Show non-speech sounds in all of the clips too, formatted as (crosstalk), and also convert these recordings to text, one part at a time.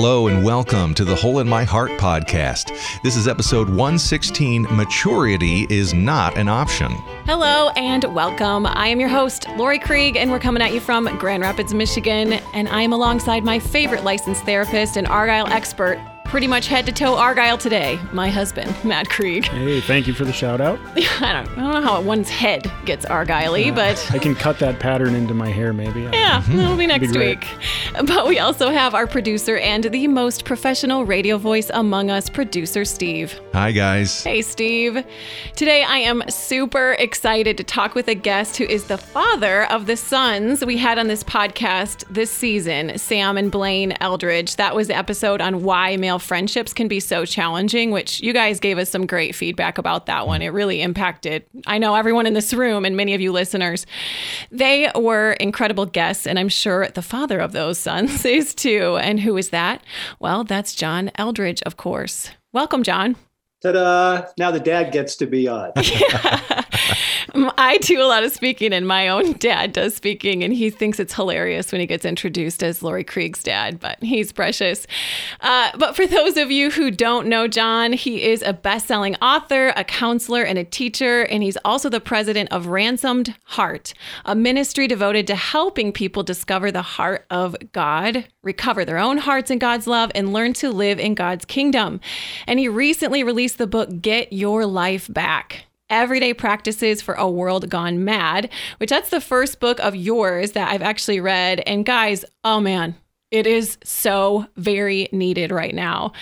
Hello and welcome to the Hole in My Heart podcast. This is episode 116 Maturity is Not an Option. Hello and welcome. I am your host, Laurie Krieg, and we're coming at you from Grand Rapids, Michigan. And I am alongside my favorite licensed therapist and Argyle expert, pretty much head to toe Argyle today. My husband, (laughs) Matt Krieg. Hey, thank you for the shout out. (laughs) I don't, I don't know how one's head gets Argyle Uh, but I can cut that pattern into my hair, maybe. yeah, (laughs) that'll be next great. week. But we also have our producer and the most professional radio voice among us, producer Steve. Hi, guys. Hey, Steve. Today I am super excited to talk with a guest who is the father of the sons we had on this podcast this season, Sam and Blaine Eldredge. That was the episode on why male friendships can be so challenging, which you guys gave us some great feedback about that one. It really impacted, I know, everyone in this room and many of you listeners. They were incredible guests, and I'm sure the father of those sons (laughs) is too. And who is that? Well, that's John Eldredge, of course. Welcome, John. Ta-da! Now the dad gets to be on. (laughs) yeah. I do a lot of speaking, and my own dad does speaking, and he thinks it's hilarious when he gets introduced as Laurie Krieg's dad, but he's precious. Uh, but for those of you who don't know John, he is a best selling author, a counselor, and a teacher, and he's also the president of Ransomed Heart, a ministry devoted to helping people discover the heart of God, recover their own hearts in God's love, and learn to live in God's kingdom. And he recently released the book Get Your Life Back. Everyday Practices for a World Gone Mad, which that's the first book of yours that I've actually read. And guys, oh man, it is so very needed right now.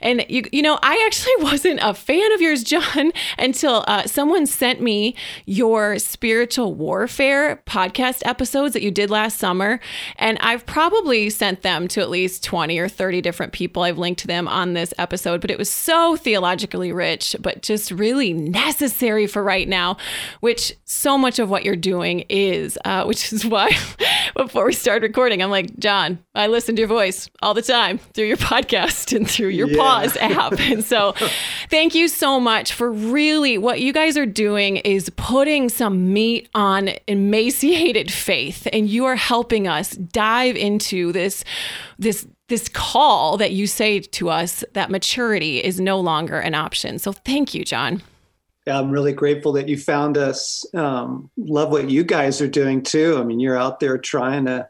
And you, you know, I actually (laughs) wasn't a fan of yours, John, until uh, someone sent me your spiritual warfare podcast episodes that you did last summer. And I've probably sent them to at least 20 or 30 different people. I've linked to them on this episode, but it was so theologically rich, but just really necessary for right now, which so much of what you're doing is, uh, (laughs) which is why (laughs) before we started recording, I'm like, John, I listen to your voice all the time through your (laughs) podcast and through your Yeah. pause app. And so (laughs) thank you so much for really what you guys are doing is putting some meat on emaciated faith and you are helping us dive into this this this call that you say to us that maturity is no longer an option. So thank you, John. I'm really grateful that you found us. Um, love what you guys are doing too. I mean, you're out there trying to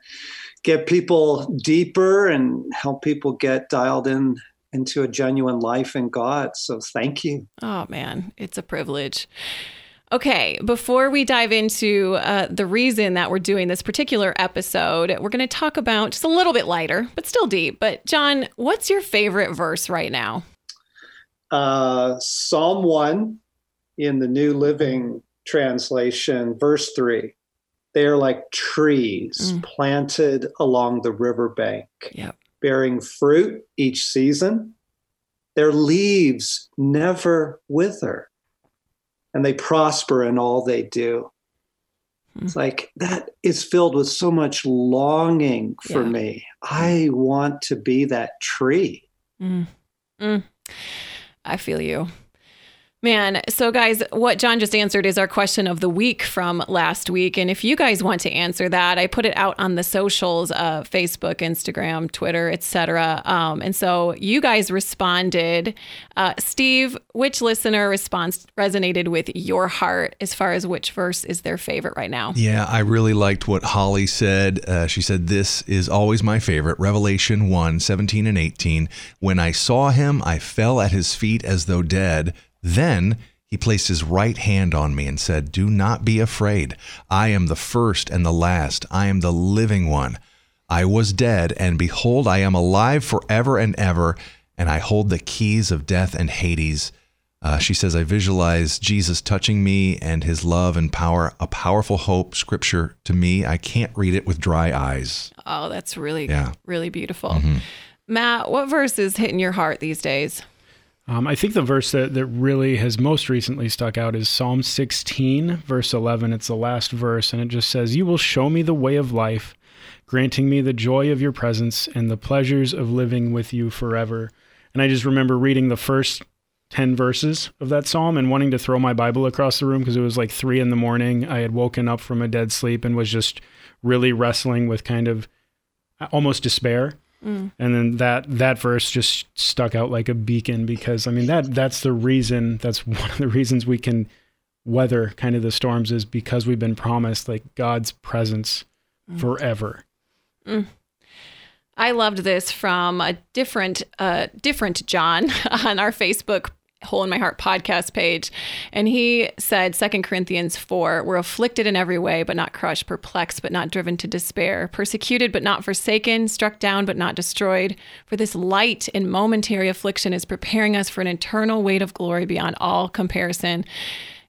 get people deeper and help people get dialed in into a genuine life in God. So thank you. Oh man, it's a privilege. Okay, before we dive into uh, the reason that we're doing this particular episode, we're going to talk about just a little bit lighter, but still deep. But, John, what's your favorite verse right now? Uh, Psalm 1 in the New Living Translation, verse 3. They are like trees Mm. planted along the riverbank. Yep. bearing fruit each season. Their leaves never wither, and they prosper in all they do. It's like that is filled with so much longing for Yeah. me. I want to be that tree. Mm. Mm. I feel you. Man, so guys, what John just answered is our question of the week from last week. And if you guys want to answer that, I put it out on the socials, uh, Facebook, Instagram, Twitter, etc. Um, and so you guys responded. Uh, Steve, which listener response resonated with your heart as far as which verse is their favorite right now? Yeah, I really liked what Holly said. Uh, she said, This is always my favorite. Revelation 1 17 and 18. When I saw him, I fell at his feet as though dead. Then he placed his right hand on me and said, Do not be afraid. I am the first and the last. I am the living one. I was dead, and behold, I am alive forever and ever, and I hold the keys of death and Hades. Uh, she says, I visualize Jesus touching me and his love and power, a powerful hope scripture to me. I can't read it with dry eyes. Oh, that's really, Yeah. really beautiful. Matt, what verse is hitting your heart these days? Um, I think the verse that, that really has most recently stuck out is Psalm 16, verse 11. It's the last verse, and it just says, You will show me the way of life, granting me the joy of your presence and the pleasures of living with you forever. And I just remember reading the first 10 verses of that psalm and wanting to throw my Bible across the room because it was like three in the morning. I had woken up from a dead sleep and was just really wrestling with kind of almost despair. Mm. And then that that verse just stuck out like a beacon because I mean that that's the reason that's one of the reasons we can weather kind of the storms is because we've been promised like God's presence mm. forever. Mm. I loved this from a different, uh, different John (laughs) on our Facebook Hole in My Heart podcast page. And he said, Second Corinthians 4, we're afflicted in every way, but not crushed, perplexed, but not driven to despair, persecuted, but not forsaken, struck down, but not destroyed. For this light and momentary affliction is preparing us for an eternal weight of glory beyond all comparison.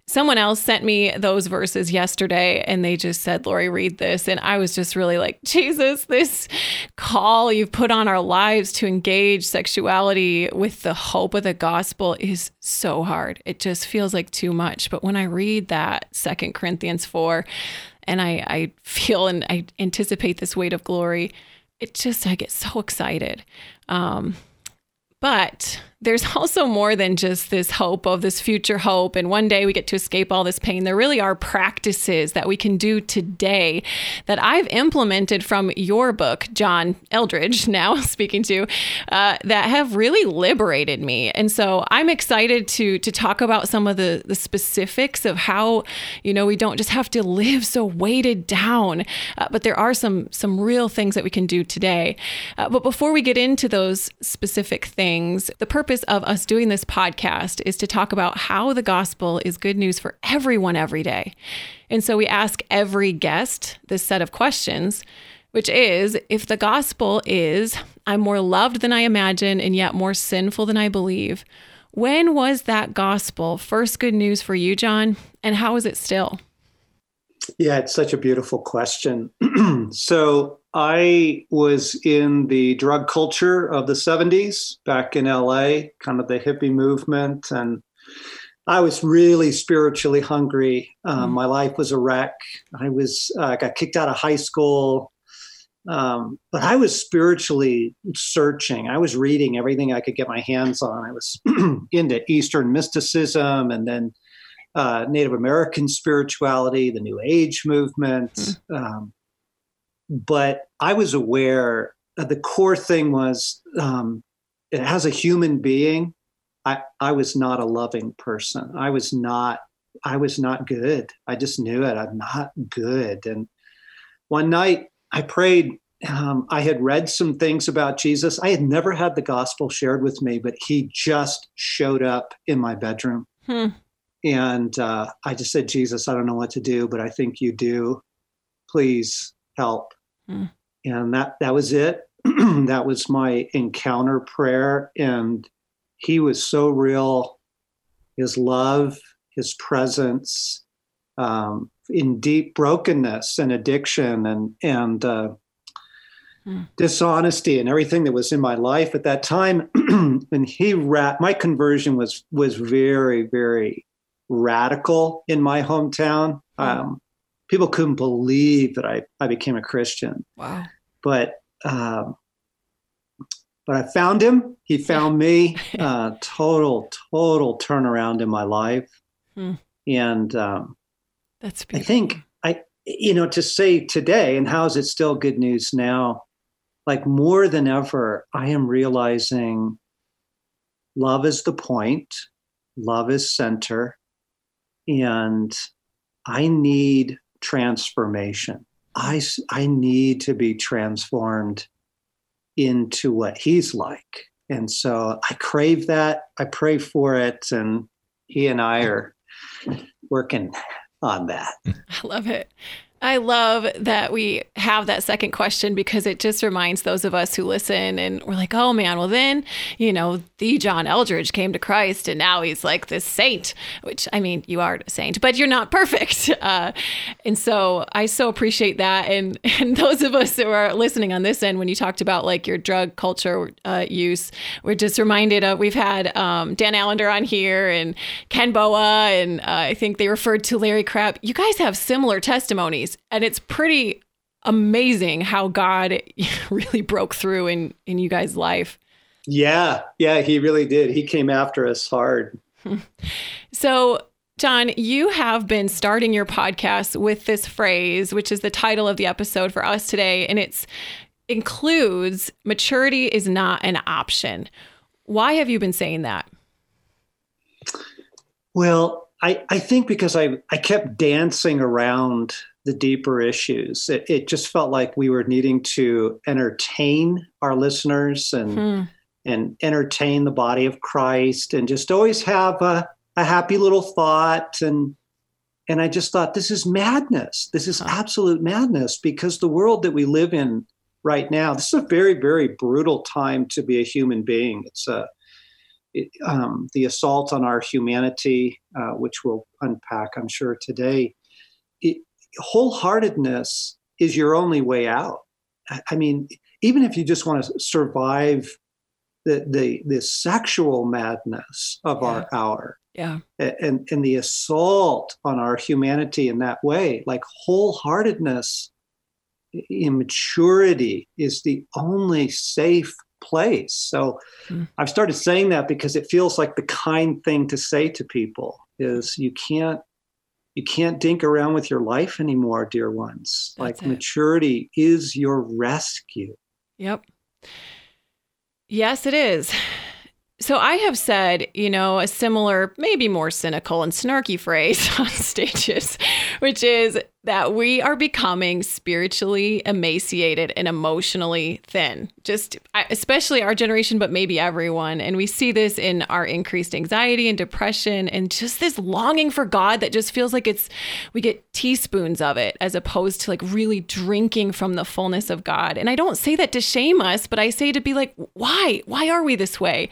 Someone else sent me those verses yesterday and they just said, Laurie, read this. And I was just really like, (laughs) Jesus, this call you've put on our lives to engage sexuality with the hope of the gospel is so hard. It just feels like too much. But when I read that, Second Corinthians 4, and I, I feel and I anticipate this weight of glory, it just, I get so excited. Um, but there's (laughs) also more than just this hope of this future hope. And one day we get to escape all this pain. There really are practices that we can do today that I've implemented from your book, John Eldredge, (laughs) now (laughs) speaking to, uh, that have really liberated me. And so I'm excited to to talk about some of the the specifics of how, you know, we don't just have to live so weighted down, uh, but there are some some real things that we can do today. Uh, but before we get into those specific things, the purpose of us doing this podcast is to talk about how the gospel is good news for everyone every day. And so we ask every guest this set of questions, which is if the gospel is, I'm more loved than I imagine and yet more sinful than I believe, when was that gospel first good news for you, John? And how is it still? Yeah, it's such a beautiful question. (clears throat) so I was in the drug culture of the 70s back in LA, kind of the hippie movement. And I was really spiritually hungry. Um, My life was a wreck. I was uh, got kicked out of high school. Um, but I was spiritually searching. I was reading everything I could get my hands on. I was (clears throat) into Eastern mysticism and then uh, Native American spirituality, the New Age movement. Um, but I was aware that the core thing was um, as a human being, I, I was not a loving person. I was not I was not good. I just knew it. I'm not good. And one night I prayed. Um, I had read some things about Jesus. I had never had the gospel shared with me, but he just showed up in my bedroom. Hmm. And uh, I just said, Jesus, I don't know what to do, but I think you do. Please help. Hmm. And that that was it. (clears throat) that was my encounter prayer. And he was so real. His love, his presence, um, in deep brokenness and addiction and and uh, Hmm. dishonesty and everything that was in my life at that time. (clears throat) and he rat my conversion was was very very radical in my hometown. Um, people couldn't believe that I I became a Christian Wow. but um, but I found him. He found me. (laughs) Uh, total, total turnaround in my life. Hmm. And um, That's I think I, you know, to say today, and how is it still good news now? Like more than ever, I am realizing love is the point, love is center, and I need transformation. I, I need to be transformed into what he's like. And so I crave that. I pray for it. And he and I are working on that. (laughs) I love it. I love that we have that second question because it just reminds those of us who listen and we're like, oh man, well then, you know, the John Eldredge came to Christ and now he's like this saint, which I mean, you are a saint, but you're not perfect. (laughs) Uh, and so I so appreciate that. And, (laughs) and those of us who are listening on this end, when you talked about like your drug culture uh, use, we're just reminded of, we've had um, Dan Allender on here and Ken Boa, and uh, I think they referred to Larry Crabb. You guys have similar testimonies, and it's pretty amazing how God (laughs) really broke through in in you guys' life. Yeah. Yeah. He really did. He came after us hard. (laughs) So, John, you have been starting your podcast with this phrase, which is the title of the episode for us today, and it's includes maturity is not an option. Why have you been saying that? Well, I, I think because I, I kept dancing around the deeper issues. It, it just felt like we were needing to entertain our listeners and hmm. and entertain the body of Christ and just always have a, a happy little thought and and I just thought this is madness. This is absolute madness because the world that we live in right now, this is a very, very brutal time to be a human being. It's a it, um, the assault on our humanity, uh, which we'll unpack, I'm sure, today. It, wholeheartedness is your only way out. I mean, even if you just want to survive the the, the sexual madness of yeah. our hour, yeah, and and the assault on our humanity in that way, like wholeheartedness, immaturity is the only safe place. So mm. I've started saying that because it feels like the kind thing to say to people is you can't you can't dink around with your life anymore, dear ones. That's like it. maturity is your rescue. Yep. Yes, it is. So I have said, you know, a similar, maybe more cynical and snarky phrase (laughs) on stages, which is that we are becoming spiritually emaciated and emotionally thin. Just especially our generation, but maybe everyone. And we see this in our increased anxiety and depression and just this longing for God that just feels like it's, we get teaspoons of it as opposed to like really drinking from the fullness of God. And I don't say that to shame us, but I say to be like, why? Why are we this way?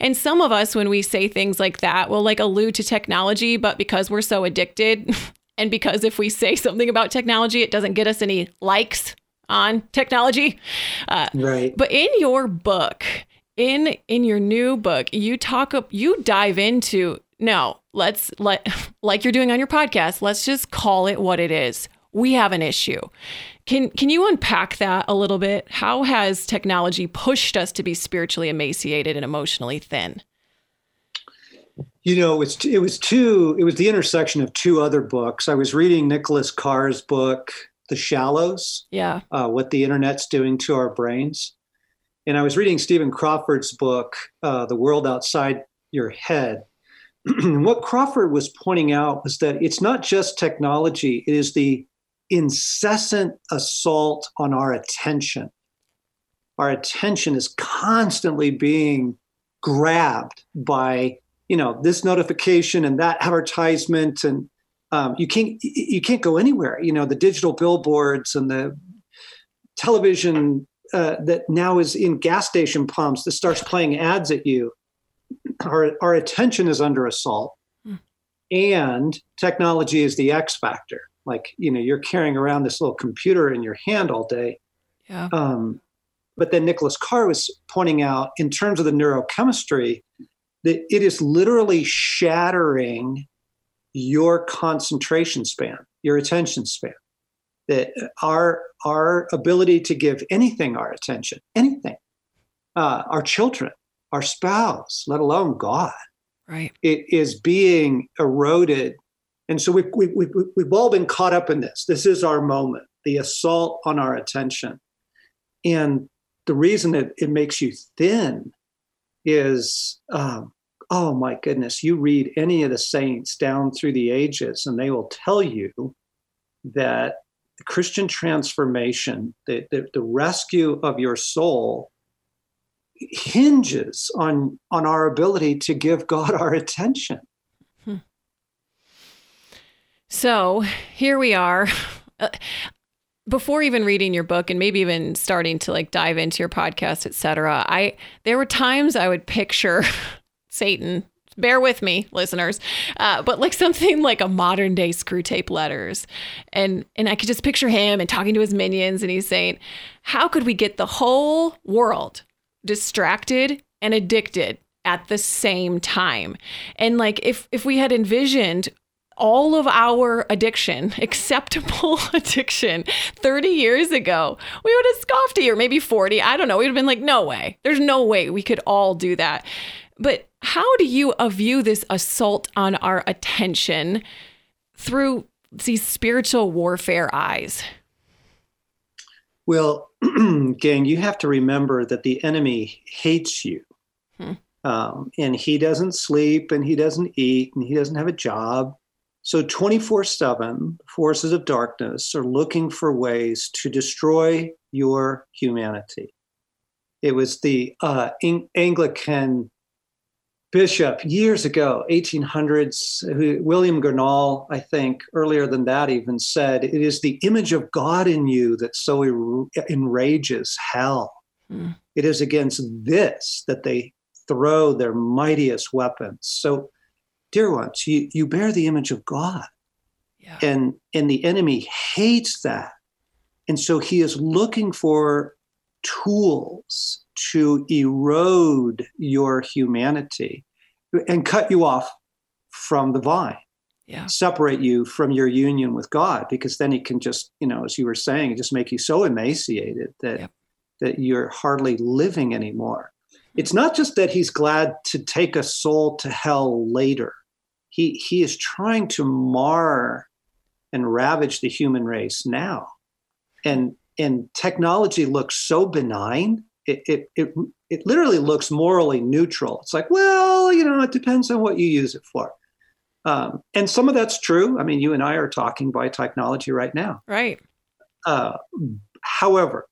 And some of us, when we say things like that, will like allude to technology, but because we're so addicted, (laughs) And because if we say something about technology, it doesn't get us any likes on technology. Uh, right. But in your book, in in your new book, you talk up, you dive into no, let's let (laughs) like you're doing on your podcast. Let's just call it what it is. We have an issue. Can can you unpack that a little bit? How has technology pushed us to be spiritually emaciated and emotionally thin? You know, it was it was two. It was the intersection of two other books. I was reading Nicholas Carr's book, The Shallows. Yeah. Uh, what the internet's doing to our brains, and I was reading Stephen Crawford's book, uh, The World Outside Your Head. and (clears throat) what Crawford was pointing out was that it's not just technology; it is the incessant assault on our attention. Our attention is constantly being grabbed by you know this notification and that advertisement and um, you can't you can't go anywhere you know the digital billboards and the television uh, that now is in gas station pumps that starts playing ads at you our, our attention is under assault mm. and technology is the x factor like you know you're carrying around this little computer in your hand all day yeah. Um, but then nicholas carr was pointing out in terms of the neurochemistry that it is literally shattering your concentration span, your attention span. That our our ability to give anything our attention, anything, uh, our children, our spouse, let alone God, right, it is being eroded. And so we've, we, we, we've all been caught up in this. This is our moment, the assault on our attention. And the reason that it makes you thin is um, oh my goodness, you read any of the saints down through the ages, and they will tell you that the Christian transformation, the, the, the rescue of your soul, hinges on on our ability to give God our attention. Hmm. So here we are. (laughs) Uh, before even reading your book and maybe even starting to like dive into your podcast, et cetera, I there were times I would picture (laughs) Satan. Bear with me, listeners. Uh, but like (laughs) something like a modern day Screwtape Letters. And and I could just picture him and talking to his minions and he's saying, How could we get the whole world distracted and addicted at the same time? And like if if we had envisioned all of our addiction, (laughs) acceptable (laughs) addiction 30 years ago, we would have scoffed at you, or maybe 40. I don't know. We'd have been like, no way. There's no way we could all do that. But how do you view this assault on our attention through these spiritual warfare eyes? Well, (clears throat) gang, you have to remember that the enemy hates you. Hmm. Um, and he doesn't sleep and he doesn't eat and he doesn't have a job. So 24 7, forces of darkness are looking for ways to destroy your humanity. It was the uh, Anglican bishop years ago, 1800s, who, William Gurnall, I think, earlier than that even said, It is the image of God in you that so er- enrages hell. Mm. It is against this that they throw their mightiest weapons. So, dear ones, you, you bear the image of God. Yeah. And, and the enemy hates that. And so he is looking for tools to erode your humanity and cut you off from the vine. Yeah. Separate you from your union with God, because then he can just, you know, as you were saying, just make you so emaciated that yep. that you're hardly living anymore. It's not just that he's glad to take a soul to hell later. He he is trying to mar and ravage the human race now. And and technology looks so benign it, it, it, it literally looks morally neutral. It's like, well, you know, it depends on what you use it for. Um, and some of that's true. I mean, you and I are talking by technology right now. Right. Uh, however,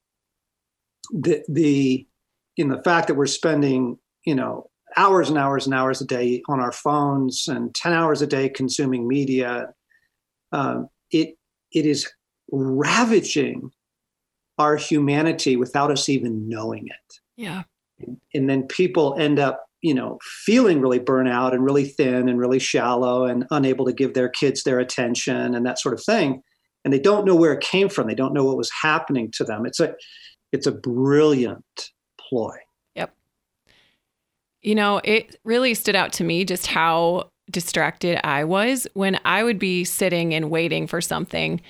the, the, in the fact that we're spending, you know, hours and hours and hours a day on our phones and 10 hours a day consuming media, um, it, it is ravaging our humanity without us even knowing it. Yeah. And, then people end up, you know, feeling really burnout and really thin and really shallow and unable to give their kids their attention and that sort of thing. And they don't know where it came from. They don't know what was happening to them. It's a it's a brilliant ploy. Yep. You know, it really stood out to me just how distracted I was when I would be sitting and waiting for something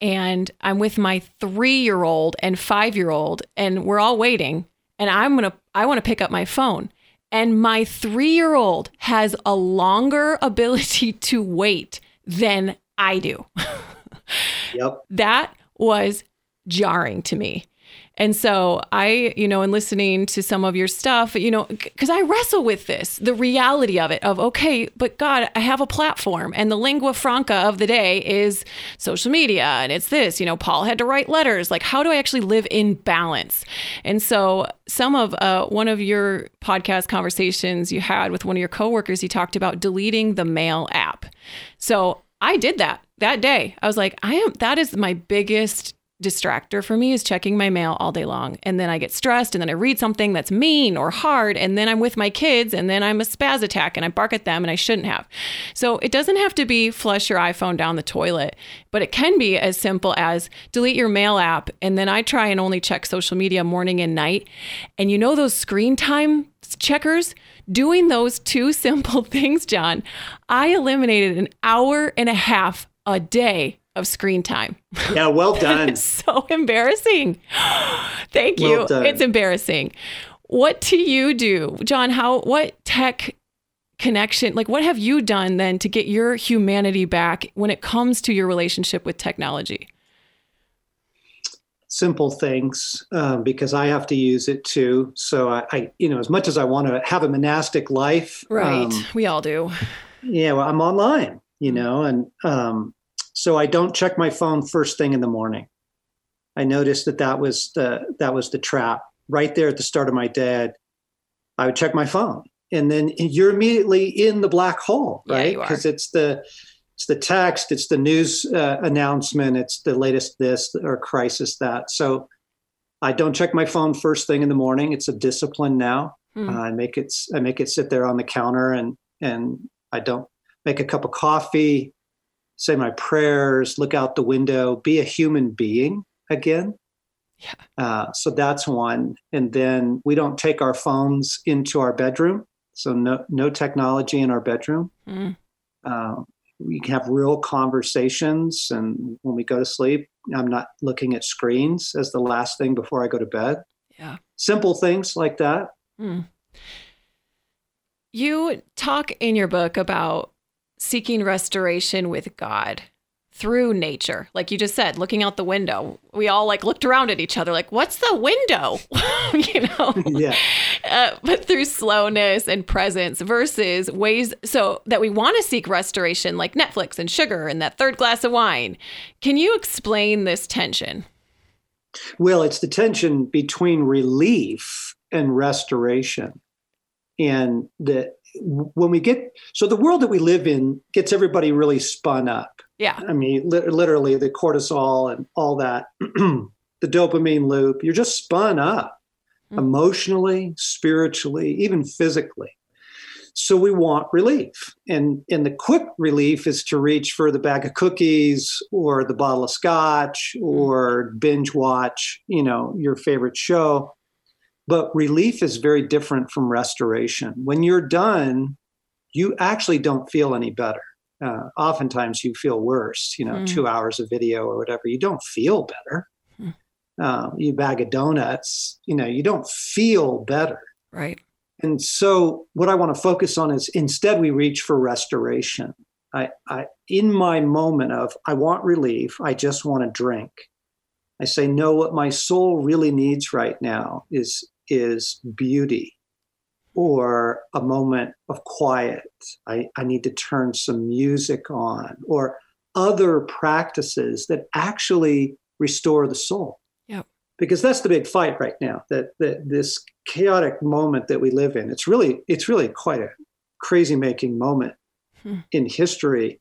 and I'm with my three year old and five year old, and we're all waiting. And I'm gonna, I wanna pick up my phone. And my three year old has a longer (laughs) ability to wait than I do. (laughs) yep. That was jarring to me. And so I, you know, in listening to some of your stuff, you know, because I wrestle with this, the reality of it of, okay, but God, I have a platform and the lingua franca of the day is social media and it's this, you know, Paul had to write letters. Like, how do I actually live in balance? And so some of uh, one of your podcast conversations you had with one of your coworkers, he talked about deleting the mail app. So I did that that day. I was like, I am, that is my biggest distractor for me is checking my mail all day long. And then I get stressed and then I read something that's mean or hard. And then I'm with my kids and then I'm a spaz attack and I bark at them and I shouldn't have. So it doesn't have to be flush your iPhone down the toilet, but it can be as simple as delete your mail app. And then I try and only check social media morning and night. And you know those screen time checkers? Doing those two (laughs) simple things, John, I eliminated an hour and a half a day of screen time. Yeah, well (laughs) done. so embarrassing. (gasps) Thank you. Well it's embarrassing. What do you do, John? How what tech connection like what have you done then to get your humanity back when it comes to your relationship with technology? Simple things um, because I have to use it too. So I, I, you know, as much as I want to have a monastic life, right? Um, we all do. Yeah, well, I'm online, you mm. know, and um, so I don't check my phone first thing in the morning. I noticed that that was the that was the trap right there at the start of my day. I would check my phone, and then you're immediately in the black hole, right? Because yeah, it's the it's the text, it's the news uh, announcement, it's the latest this or crisis that. So I don't check my phone first thing in the morning. It's a discipline now. Uh, I make it I make it sit there on the counter, and and I don't make a cup of coffee say my prayers, look out the window, be a human being again. Yeah. Uh, so that's one. And then we don't take our phones into our bedroom. So no no technology in our bedroom. Mm. Uh, we can have real conversations, and when we go to sleep, I'm not looking at screens as the last thing before I go to bed. Yeah. Simple things like that. Mm. You talk in your book about seeking restoration with God through nature. Like you just said, looking out the window. We all like looked around at each other like, what's the window? (laughs) you know? (laughs) Yeah. Uh, but through slowness and presence versus ways so that we want to seek restoration like Netflix and sugar and that third glass of wine. Can you explain this tension? Well, it's the tension between relief and restoration. And that when we get so the world that we live in gets everybody really spun up yeah. I mean, li- literally the cortisol and all that, (clears throat) the dopamine loop, you're just spun up mm. emotionally, spiritually, even physically. So we want relief. And, and the quick relief is to reach for the bag of cookies or the bottle of scotch or binge watch, you know, your favorite show. But relief is very different from restoration. When you're done, you actually don't feel any better uh, oftentimes you feel worse. You know, mm. two hours of video or whatever, you don't feel better. Mm. Uh, you bag of donuts, you know, you don't feel better. Right. And so, what I want to focus on is instead we reach for restoration. I, I, in my moment of I want relief, I just want to drink. I say, no, what my soul really needs right now is is beauty or a moment of quiet. I, I need to turn some music on, or other practices that actually restore the soul. Yep. Because that's the big fight right now. That that this chaotic moment that we live in. It's really it's really quite a crazy making moment hmm. in history.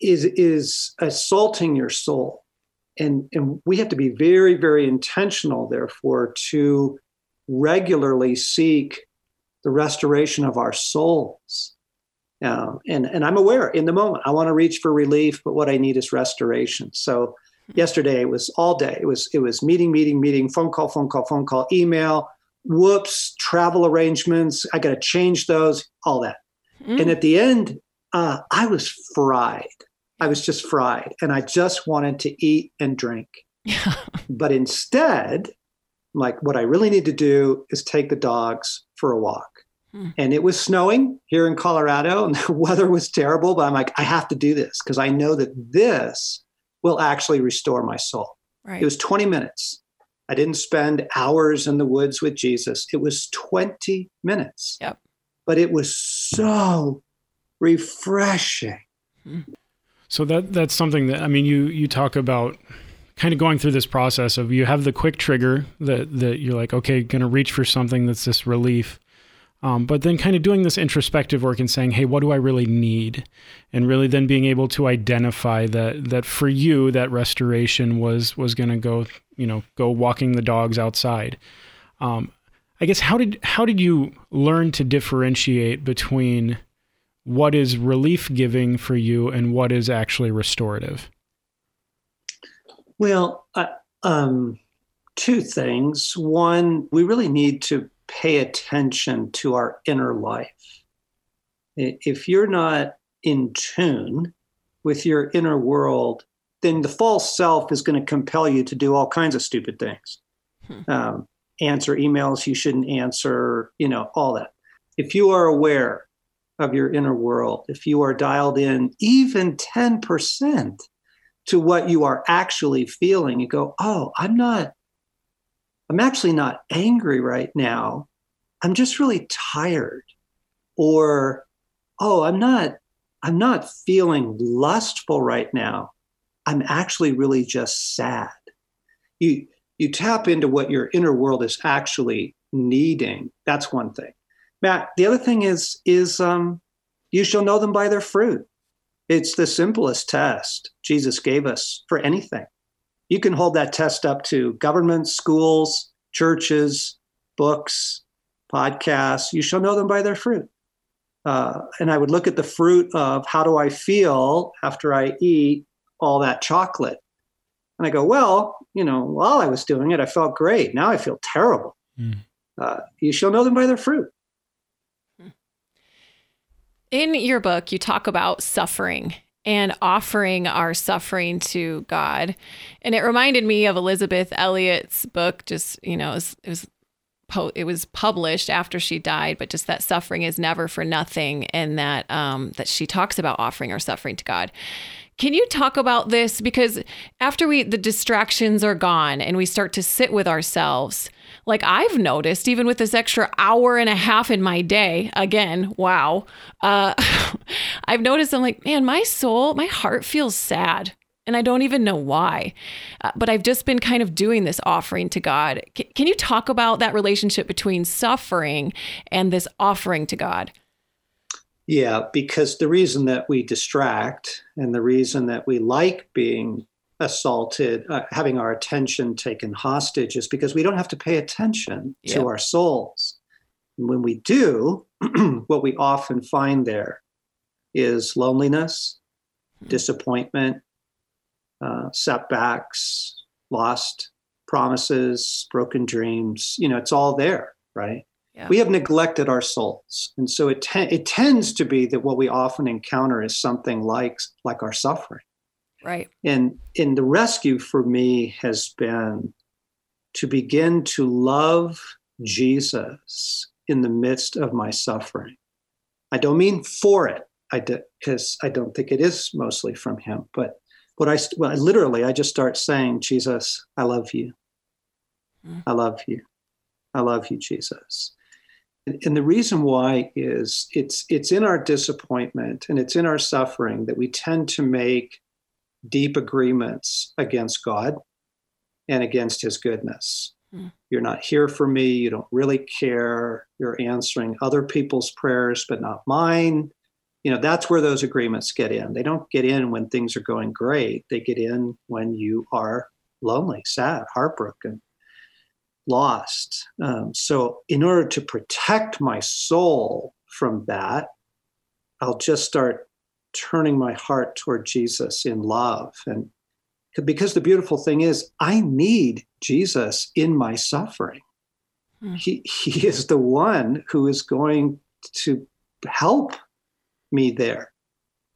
Is is assaulting your soul, and and we have to be very very intentional. Therefore, to regularly seek the restoration of our souls. Um, and, and I'm aware in the moment, I want to reach for relief, but what I need is restoration. So yesterday it was all day. It was, it was meeting, meeting, meeting, phone call, phone call, phone call, email, whoops, travel arrangements. I got to change those, all that. Mm. And at the end, uh, I was fried. I was just fried. And I just wanted to eat and drink. (laughs) but instead, like what I really need to do is take the dogs for a walk. Hmm. And it was snowing here in Colorado and (laughs) the weather was terrible, but I'm like, I have to do this because I know that this will actually restore my soul. Right. It was 20 minutes. I didn't spend hours in the woods with Jesus. It was 20 minutes. Yep. But it was so refreshing. Hmm. So that that's something that I mean you you talk about kind of going through this process of you have the quick trigger that that you're like, okay, going to reach for something that's this relief. Um, but then kind of doing this introspective work and saying, hey, what do I really need? And really then being able to identify that that for you that restoration was was going to go, you know, go walking the dogs outside. Um, I guess how did how did you learn to differentiate between what is relief giving for you and what is actually restorative? Well, uh, um, two things. One, we really need to pay attention to our inner life. If you're not in tune with your inner world, then the false self is going to compel you to do all kinds of stupid things. Hmm. Um, answer emails you shouldn't answer, you know, all that. If you are aware of your inner world, if you are dialed in even 10%, to what you are actually feeling. You go, oh, I'm not, I'm actually not angry right now. I'm just really tired. Or, oh, I'm not, I'm not feeling lustful right now. I'm actually really just sad. You, you tap into what your inner world is actually needing. That's one thing. Matt, the other thing is, is um, you shall know them by their fruit. It's the simplest test Jesus gave us for anything. You can hold that test up to governments, schools, churches, books, podcasts. You shall know them by their fruit. Uh, and I would look at the fruit of how do I feel after I eat all that chocolate? And I go, well, you know, while I was doing it, I felt great. Now I feel terrible. Mm. Uh, you shall know them by their fruit. In your book, you talk about suffering and offering our suffering to God. And it reminded me of Elisabeth Elliot's book, just, you know, it was, it was it was published after she died, but just that suffering is never for nothing, and that um, that she talks about offering our suffering to God. Can you talk about this because after we the distractions are gone and we start to sit with ourselves, like I've noticed, even with this extra hour and a half in my day, again, wow, uh, (laughs) I've noticed I'm like, man, my soul, my heart feels sad and I don't even know why. Uh, but I've just been kind of doing this offering to God. C- can you talk about that relationship between suffering and this offering to God? Yeah, because the reason that we distract and the reason that we like being assaulted, uh, having our attention taken hostage, is because we don't have to pay attention to our souls. And when we do, (clears throat) what we often find there is loneliness, disappointment, uh, setbacks, lost promises, broken dreams. You know, it's all there, right? Yeah. We have neglected our souls, and so it te- it tends to be that what we often encounter is something like like our suffering. Right. And and the rescue for me has been to begin to love Jesus in the midst of my suffering. I don't mean for it, I because I don't think it is mostly from Him, but what I st- well, I literally I just start saying, Jesus, I love you. Mm. I love you. I love you, Jesus. And, and the reason why is it's it's in our disappointment and it's in our suffering that we tend to make deep agreements against God and against his goodness. Hmm. You're not here for me. You don't really care. You're answering other people's prayers, but not mine. You know, that's where those agreements get in. They don't get in when things are going great. They get in when you are lonely, sad, heartbroken, lost. Um, so, in order to protect my soul from that, I'll just start turning my heart toward Jesus in love. And because the beautiful thing is, I need Jesus in my suffering. Hmm. He, he is the one who is going to help me there.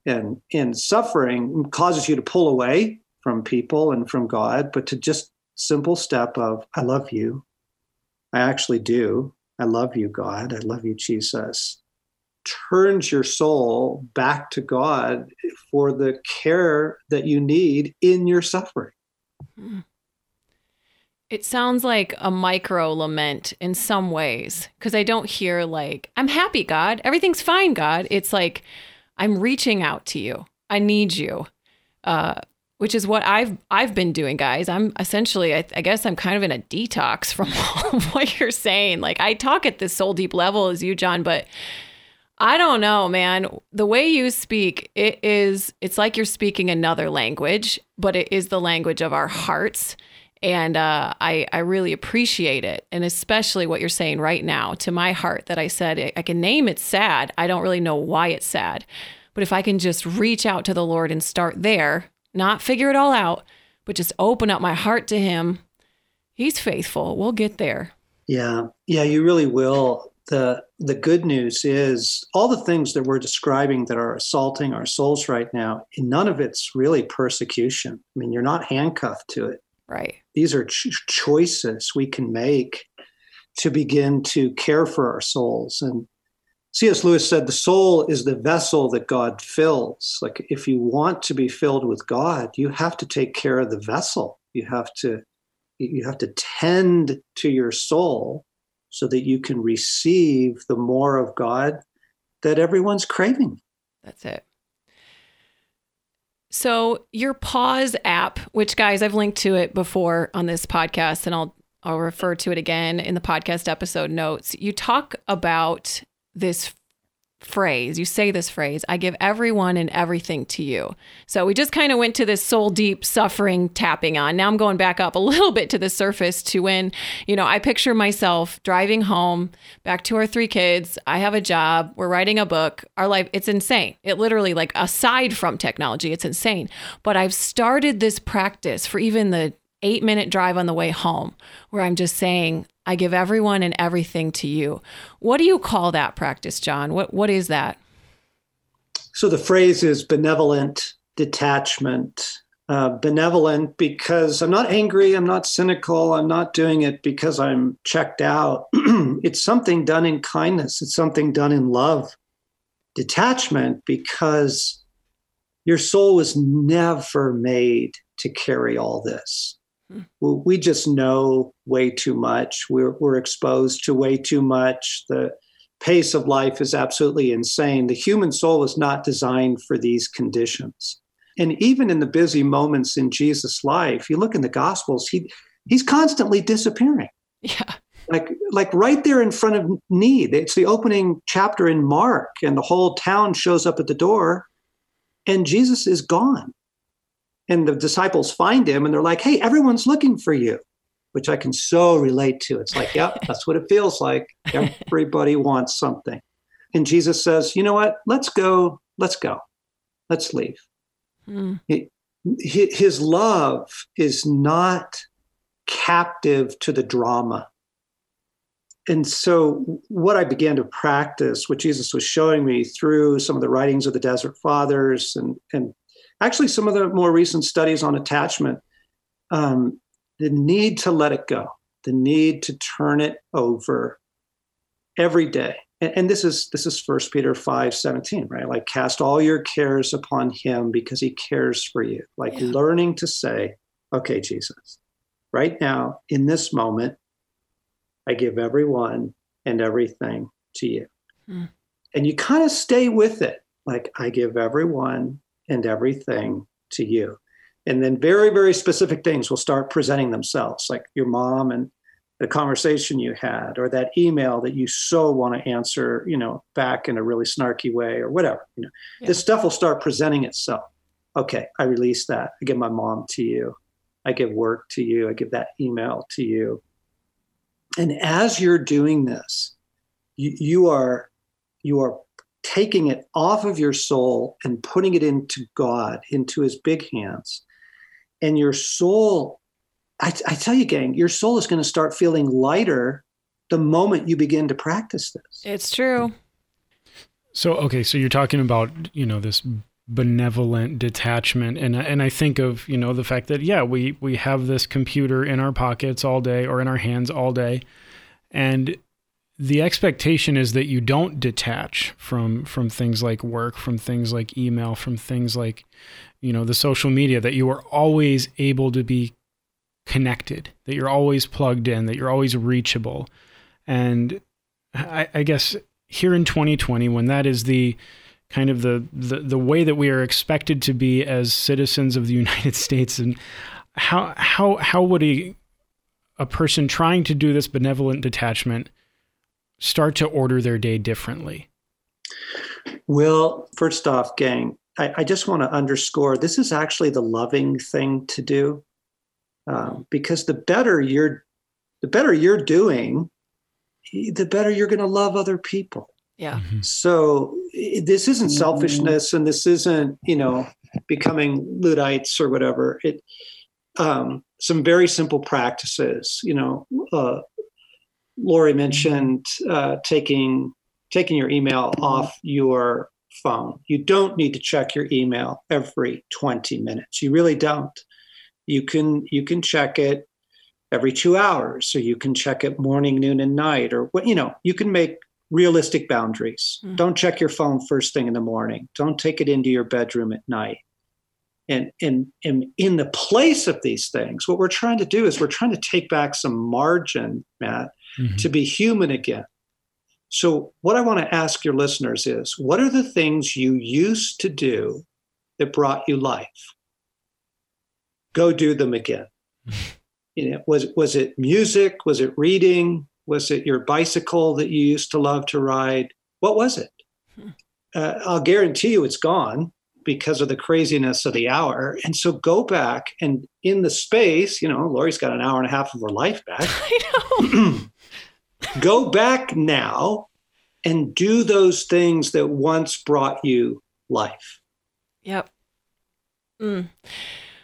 And, and suffering causes you to pull away from people and from God, but to just simple step of, I love you. I actually do. I love you, God. I love you, Jesus turns your soul back to God for the care that you need in your suffering. It sounds like a micro lament in some ways because I don't hear like, I'm happy, God. Everything's fine, God. It's like, I'm reaching out to you. I need you. Uh, which is what I've I've been doing, guys. I'm essentially, I, I guess, I'm kind of in a detox (laughs) from what you're saying. Like I talk at this soul deep level as you, John, but I don't know, man. The way you speak, it is it's like you're speaking another language, but it is the language of our hearts. And uh, I, I really appreciate it. And especially what you're saying right now to my heart that I said, I- I can name it sad. I don't really know why it's sad. But if I can just reach out to the Lord and start there, not figure it all out, but just open up my heart to Him, He's faithful. We'll get there. Yeah, yeah, you really will. the The good news is all the things that we're describing that are assaulting our souls right now. None of it's really persecution. I mean, you're not handcuffed to it. Right. These are ch- choices we can make to begin to care for our souls. And C.S. Lewis said the soul is the vessel that God fills. Like if you want to be filled with God, you have to take care of the vessel. You have to you have to tend to your soul so that you can receive the more of God that everyone's craving. That's it. So your pause app, which guys, I've linked to it before on this podcast, and I'll I'll refer to it again in the podcast episode notes. You talk about this phrase. You say this phrase, I give everyone and everything to you. So we just kind of went to this soul deep suffering tapping on. Now I'm going back up a (laughs) little bit to the surface to when, you know, I picture myself driving home back to our three kids. I have a job. We're writing a book. Our life, it's insane. It literally, like, aside from technology, it's insane. But I've started this practice for even the eight minute drive on the way home where I'm just saying, I give everyone and everything to you. What do you call that practice, John? What what is that? So the phrase is benevolent detachment. uh, benevolent because I'm not angry, I'm not cynical, I'm not doing it because I'm checked out. (clears throat) it's something done in kindness, it's something done in love. Detachment because your soul was never made to carry all this. We just know way too much. We're, we're exposed to way too much. The pace of life is absolutely insane. The human soul is not designed for these conditions. And even in the busy moments in Jesus' life, you look in the Gospels, he he's constantly disappearing. Yeah. Like like right there in front of need. It's the opening chapter in Mark, and the whole town shows up at the door, and Jesus is gone. And the disciples find him and they're like, hey, everyone's looking for you, which I can so relate to. It's like, yep, (laughs) that's what it feels like. Everybody wants something. And Jesus says, you know what? Let's go. Let's go. Let's leave. Mm. his love is not captive to the drama. And so, what I began to practice, what Jesus was showing me through some of the writings of the Desert Fathers and, and actually some of the more recent studies on attachment, um, the need to let it go, the need to turn it over every day. And, and this is this is first peter 5 17 right? Like cast all your cares upon him because he cares for you. Like yeah. learning to say okay jesus right now in this moment i give everyone and everything to you. Hmm. and you kind of stay with it. Like i give everyone and everything to you. And then very very specific things will start presenting themselves like your mom and the conversation you had or that email that you so want to answer you know back in a really snarky way or whatever you know. Yeah. this stuff will start presenting itself. Okay i release that. I give my mom to you. I give work to you. I give that email to you. And as you're doing this you, you are you are taking it off of your soul and putting it into god into his big hands and your soul I, I tell you, gang, your soul is going to start feeling lighter the moment you begin to practice this. It's true. So okay, so you're talking about you know this benevolent detachment, and and I think of you know the fact that yeah we we have this computer in our pockets all day or in our hands all day, and the expectation is that you don't detach from from things like work, from things like email, from things like you know the social media that you are always able to be connected, that you're always plugged in, that you're always reachable. And I, I guess here in 2020, when that is the kind of the, the the way that we are expected to be as citizens of the (laughs) United States, and how how how would a a person trying to do this benevolent detachment start to order their day differently? Well, first off, gang, I, I just want to underscore this is actually the loving thing to do um, because the better you're the better you're doing the better you're going to love other people yeah mm-hmm. so this isn't selfishness and this isn't you know becoming luddites or whatever it um, some very simple practices you know uh, Laurie mentioned uh, taking taking your email off your phone. You don't need to check your email every 20 minutes. You really don't. You can you can check it every two hours so you can check it morning noon and night or what you know you can make realistic boundaries. Mm. don't check your phone first thing in the morning. Don't take it into your bedroom at night. And, and, and in the place of these things what we're trying to do is we're trying to take back some margin matt mm-hmm. to be human again so what i want to ask your listeners is what are the things you used to do that brought you life go do them again. (laughs) you know, was was it music? Was it reading? Was it your bicycle that you used to love to ride? What was it? Hmm. Uh, I'll guarantee you it's gone because of the craziness of the hour. And so go back and in the space, you know, Laurie's got an hour and a half of her life back. (laughs) I know. (clears throat) go back now and do those things that once brought you life. Yep. Mm.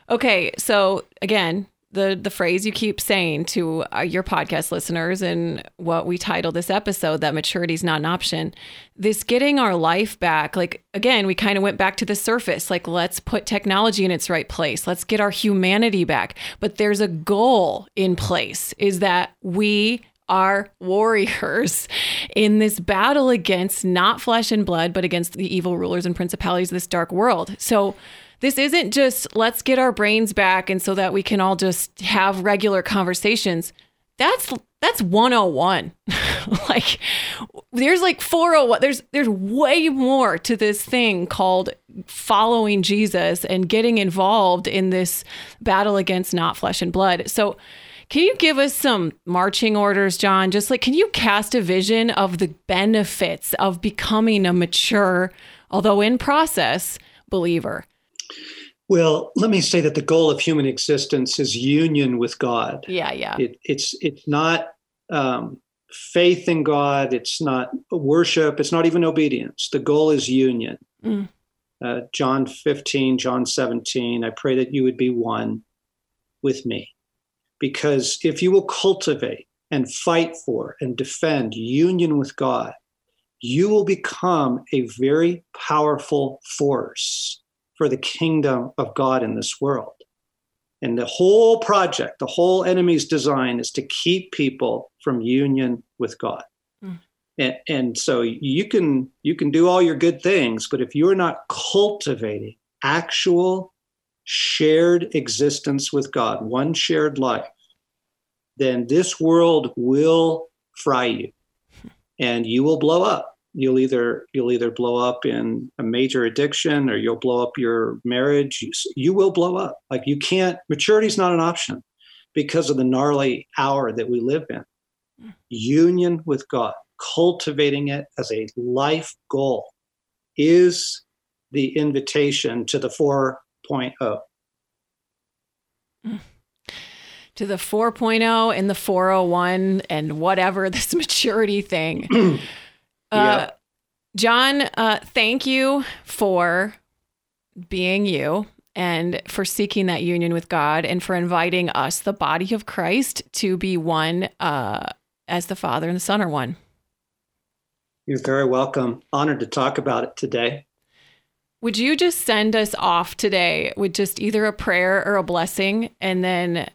Okay, so again, the the phrase you keep saying to uh, your podcast listeners and what we title this episode that maturity is not an option. This getting our life back, like again, we kind of went back to the surface. Like let's put technology in its right place. Let's get our humanity back. But there's a goal in place is that we are warriors (laughs) in this battle against not flesh and blood, but against the evil rulers and principalities of this dark world. So this isn't just let's get our brains back and so that we can all just have regular conversations. That's that's 101. (laughs) like there's like 401. There's there's way more to this thing called following Jesus and getting involved in this battle against not flesh and blood. So can you give us some marching orders, John? Just like, can you cast a vision of the benefits of becoming a mature, although in process, believer? Well, let me say that the goal of human existence is union with God. Yeah, yeah. It, it's it's not um, faith in God. It's not worship. It's not even obedience. The goal is union. Mm. Uh, John 15, John 17. I pray that you would be one with me, because if you will cultivate and fight for and defend union with God, you will become a very powerful force for the kingdom of God in this world. And the whole project, the whole enemy's design is to keep people from union with God. Mm. And, and so you can you can do all your good things, but if you're not cultivating actual shared existence with God, one shared life, then this world will fry you. And you will blow up. You'll either you'll either blow up in a major addiction or you'll blow up your marriage. You, you will blow up. Like you can't maturity is not an option because of the gnarly hour that we live in. Union with god cultivating it as a life goal is the invitation to the 4.0 to the 4.0 and the 401 and whatever (laughs) this maturity thing (clears throat) Uh, John, uh, thank you for being you and for seeking that union with God and for inviting us, the body of Christ, to be one uh, as the Father and the Son are one. You're very welcome. Honored to talk about it today. Would you just send us off today with just either a prayer or a blessing? And then,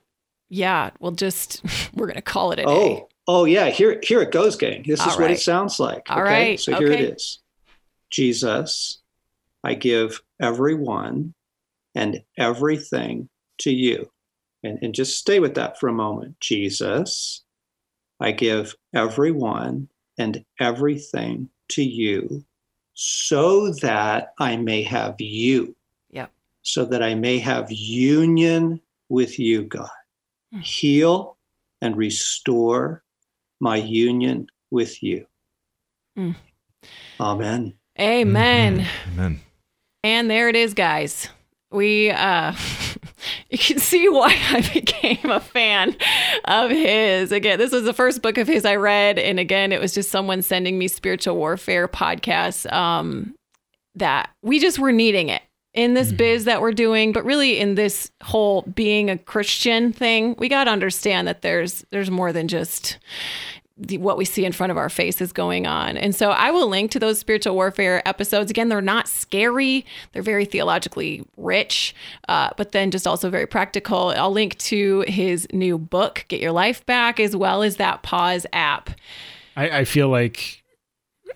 yeah, we'll just, (laughs) we're going to call it a oh, day. Oh yeah, here here it goes, gang. This All is right. what it sounds like. All okay? right. So here okay. it is. Jesus, I give everyone and everything to you. And, and just stay with that for a moment. Jesus, I give everyone and everything to you so that I may have you. Yeah. So that I may have union with you, God. Mm. Heal and restore my union with you. Mm. Amen. Amen. Mm-hmm. Amen. And there it is, guys. We uh (laughs) (laughs) you can see why I (laughs) became a fan of his. Again, this was the first book of his I read, and again, it was just someone sending me spiritual warfare podcasts um that we just were needing it in this mm-hmm. biz that we're doing, but really in this whole being a Christian thing, we got to understand that there's there's more than just the, what we see in front of our faces going on. And so I will link to those spiritual warfare episodes. Again, they're not scary, they're very theologically rich, uh, but then just also very practical. I'll link to his new book, Get Your Life Back, as well as that Pause app. I, I feel like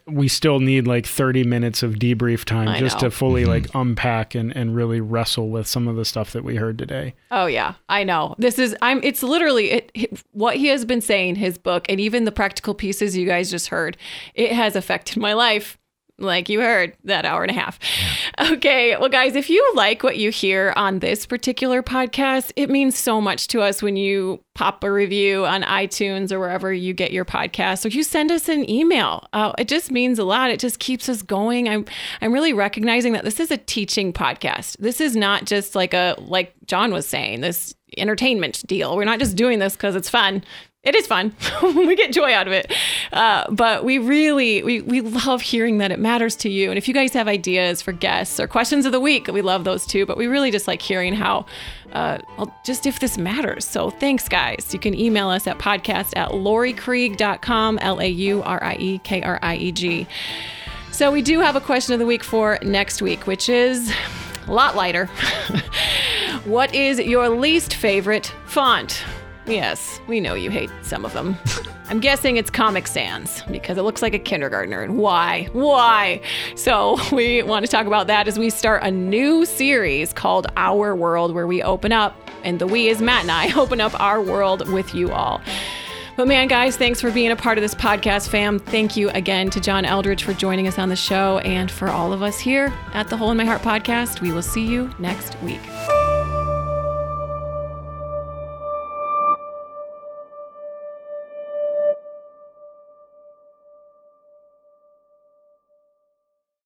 we still need like 30 minutes of debrief time I just know. to fully mm-hmm. like unpack and, and really wrestle with some of the stuff that we heard today. Oh yeah, I know. This is I'm it's literally it, it, what he has been saying his book and even the practical pieces you guys just heard. It has affected my life like you heard that hour and a half. (laughs) Okay, well, guys, if you like what you hear on this particular podcast, it means so much to us when you pop a review on iTunes or wherever you get your podcast, or you send us an email. Uh, it just means a lot. It just keeps us going. I'm I'm really recognizing that this is a teaching podcast. This is not just like a like John was saying this entertainment deal. We're not just doing this because it's fun it is fun. (laughs) we get joy out of it. Uh, but we really, we, we love hearing that it matters to you. And if you guys have ideas for guests or questions of the week, we love those too. But we really just like hearing how, uh, just if this matters. So thanks, guys. You can email us at podcast at lauriekrieg.com, L A U R I E K R I E G. So we do have a question of the week for next week, which is a lot lighter. (laughs) what is your least favorite font? Yes, we know you hate some of them. (laughs) I'm guessing it's Comic Sans because it looks like a kindergartner. And why? Why? So, (laughs) we want to talk about that as we start a new series called Our World, where we open up, and the we is Matt and I (laughs) open up our world with you all. But man, guys, thanks for being a part of this podcast, fam. Thank you again to John Eldredge for joining us on the show and for all of us here at the Hole in My Heart podcast. We will see you next week.